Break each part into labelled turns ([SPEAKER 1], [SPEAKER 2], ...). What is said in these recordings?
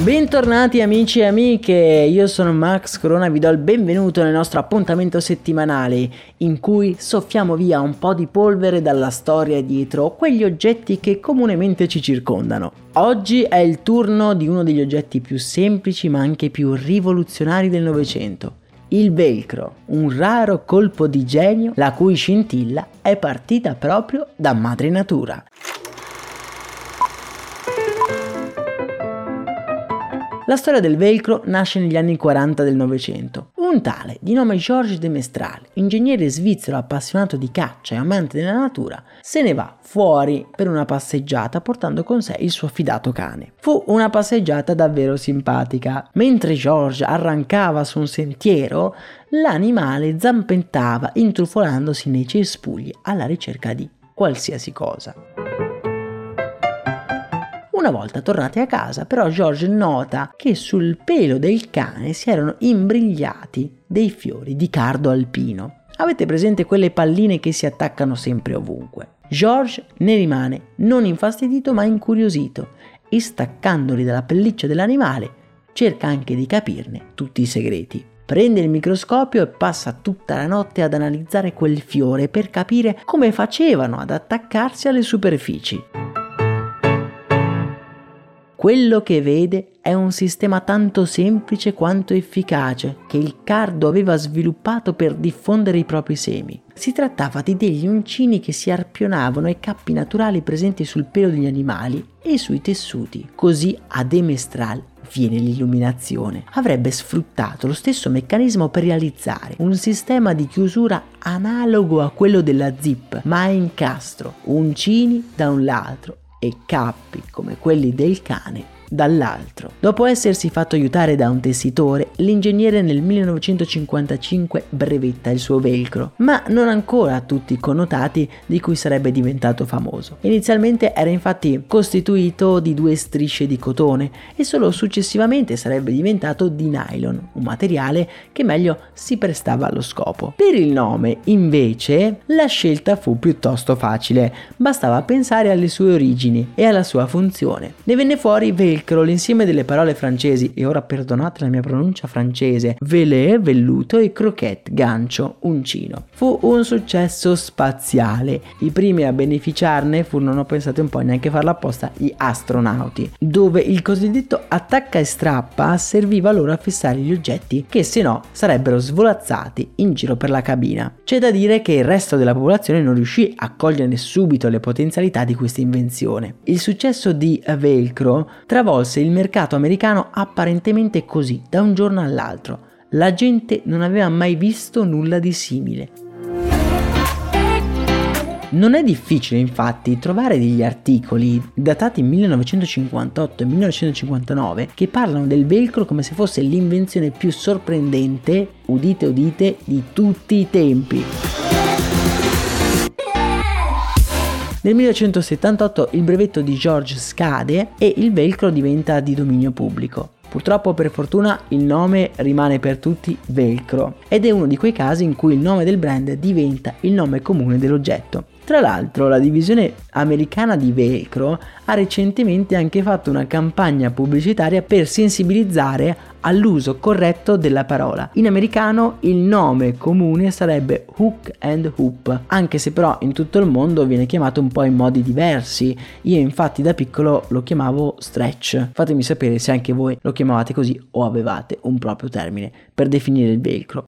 [SPEAKER 1] Bentornati amici e amiche, io sono Max Corona e vi do il benvenuto nel nostro appuntamento settimanale in cui soffiamo via un po' di polvere dalla storia dietro quegli oggetti che comunemente ci circondano. Oggi è il turno di uno degli oggetti più semplici ma anche più rivoluzionari del Novecento. Il velcro, un raro colpo di genio la cui scintilla è partita proprio da madre natura. La storia del velcro nasce negli anni 40 del Novecento. Un tale, di nome Georges de Mestral, ingegnere svizzero appassionato di caccia e amante della natura, se ne va fuori per una passeggiata portando con sé il suo fidato cane. Fu una passeggiata davvero simpatica. Mentre Georges arrancava su un sentiero, l'animale zampentava intrufolandosi nei cespugli alla ricerca di qualsiasi cosa. Una volta tornati a casa, però George nota che sul pelo del cane si erano imbrigliati dei fiori di cardo alpino. Avete presente quelle palline che si attaccano sempre ovunque? George ne rimane non infastidito ma incuriosito e staccandoli dalla pelliccia dell'animale cerca anche di capirne tutti i segreti. Prende il microscopio e passa tutta la notte ad analizzare quel fiore per capire come facevano ad attaccarsi alle superfici. Quello che vede è un sistema tanto semplice quanto efficace che il cardo aveva sviluppato per diffondere i propri semi. Si trattava di degli uncini che si arpionavano ai cappi naturali presenti sul pelo degli animali e sui tessuti. Così a Demestral viene l'illuminazione. Avrebbe sfruttato lo stesso meccanismo per realizzare un sistema di chiusura analogo a quello della zip, ma a incastro, uncini da un lato e cappi come quelli del cane dall'altro. Dopo essersi fatto aiutare da un tessitore, l'ingegnere nel 1955 brevetta il suo velcro, ma non ancora tutti i connotati di cui sarebbe diventato famoso. Inizialmente era infatti costituito di due strisce di cotone e solo successivamente sarebbe diventato di nylon, un materiale che meglio si prestava allo scopo. Per il nome, invece, la scelta fu piuttosto facile, bastava pensare alle sue origini e alla sua funzione. Ne venne fuori velcro l'insieme delle parole francesi, e ora perdonate la mia pronuncia francese, velé, velluto e croquette, gancio, uncino. Fu un successo spaziale. I primi a beneficiarne furono, pensate un po', neanche farla apposta, gli astronauti, dove il cosiddetto attacca e strappa serviva loro a fissare gli oggetti che se no sarebbero svolazzati in giro per la cabina. C'è da dire che il resto della popolazione non riuscì a cogliere subito le potenzialità di questa invenzione. Il successo di Velcro travolse il mercato americano apparentemente così, da un giorno all'altro. La gente non aveva mai visto nulla di simile. Non è difficile infatti trovare degli articoli datati 1958 e 1959 che parlano del velcro come se fosse l'invenzione più sorprendente, udite udite, di tutti i tempi. Nel 1978 il brevetto di George scade e il velcro diventa di dominio pubblico. Purtroppo per fortuna il nome rimane per tutti Velcro ed è uno di quei casi in cui il nome del brand diventa il nome comune dell'oggetto. Tra l'altro la divisione americana di Velcro ha recentemente anche fatto una campagna pubblicitaria per sensibilizzare all'uso corretto della parola. In americano il nome comune sarebbe hook and hoop, anche se però in tutto il mondo viene chiamato un po' in modi diversi. Io infatti da piccolo lo chiamavo stretch. Fatemi sapere se anche voi lo chiamavate così o avevate un proprio termine per definire il velcro.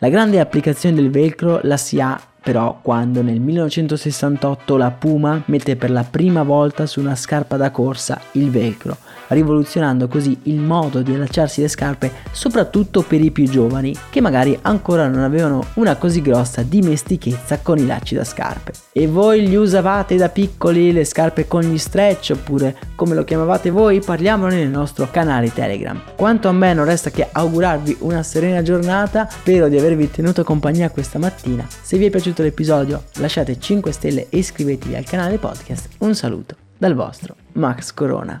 [SPEAKER 1] La grande applicazione del velcro la si ha però quando nel 1968 la Puma mette per la prima volta su una scarpa da corsa il velcro, rivoluzionando così il modo di allacciarsi le scarpe soprattutto per i più giovani che magari ancora non avevano una così grossa dimestichezza con i lacci da scarpe. E voi gli usavate da piccoli le scarpe con gli stretch oppure come lo chiamavate voi? Parliamone nel nostro canale Telegram. Quanto a me non resta che augurarvi una serena giornata, spero di avervi tenuto compagnia questa mattina. Se vi è piaciuto l'episodio lasciate 5 stelle e iscrivetevi al canale podcast. Un saluto dal vostro Max Corona.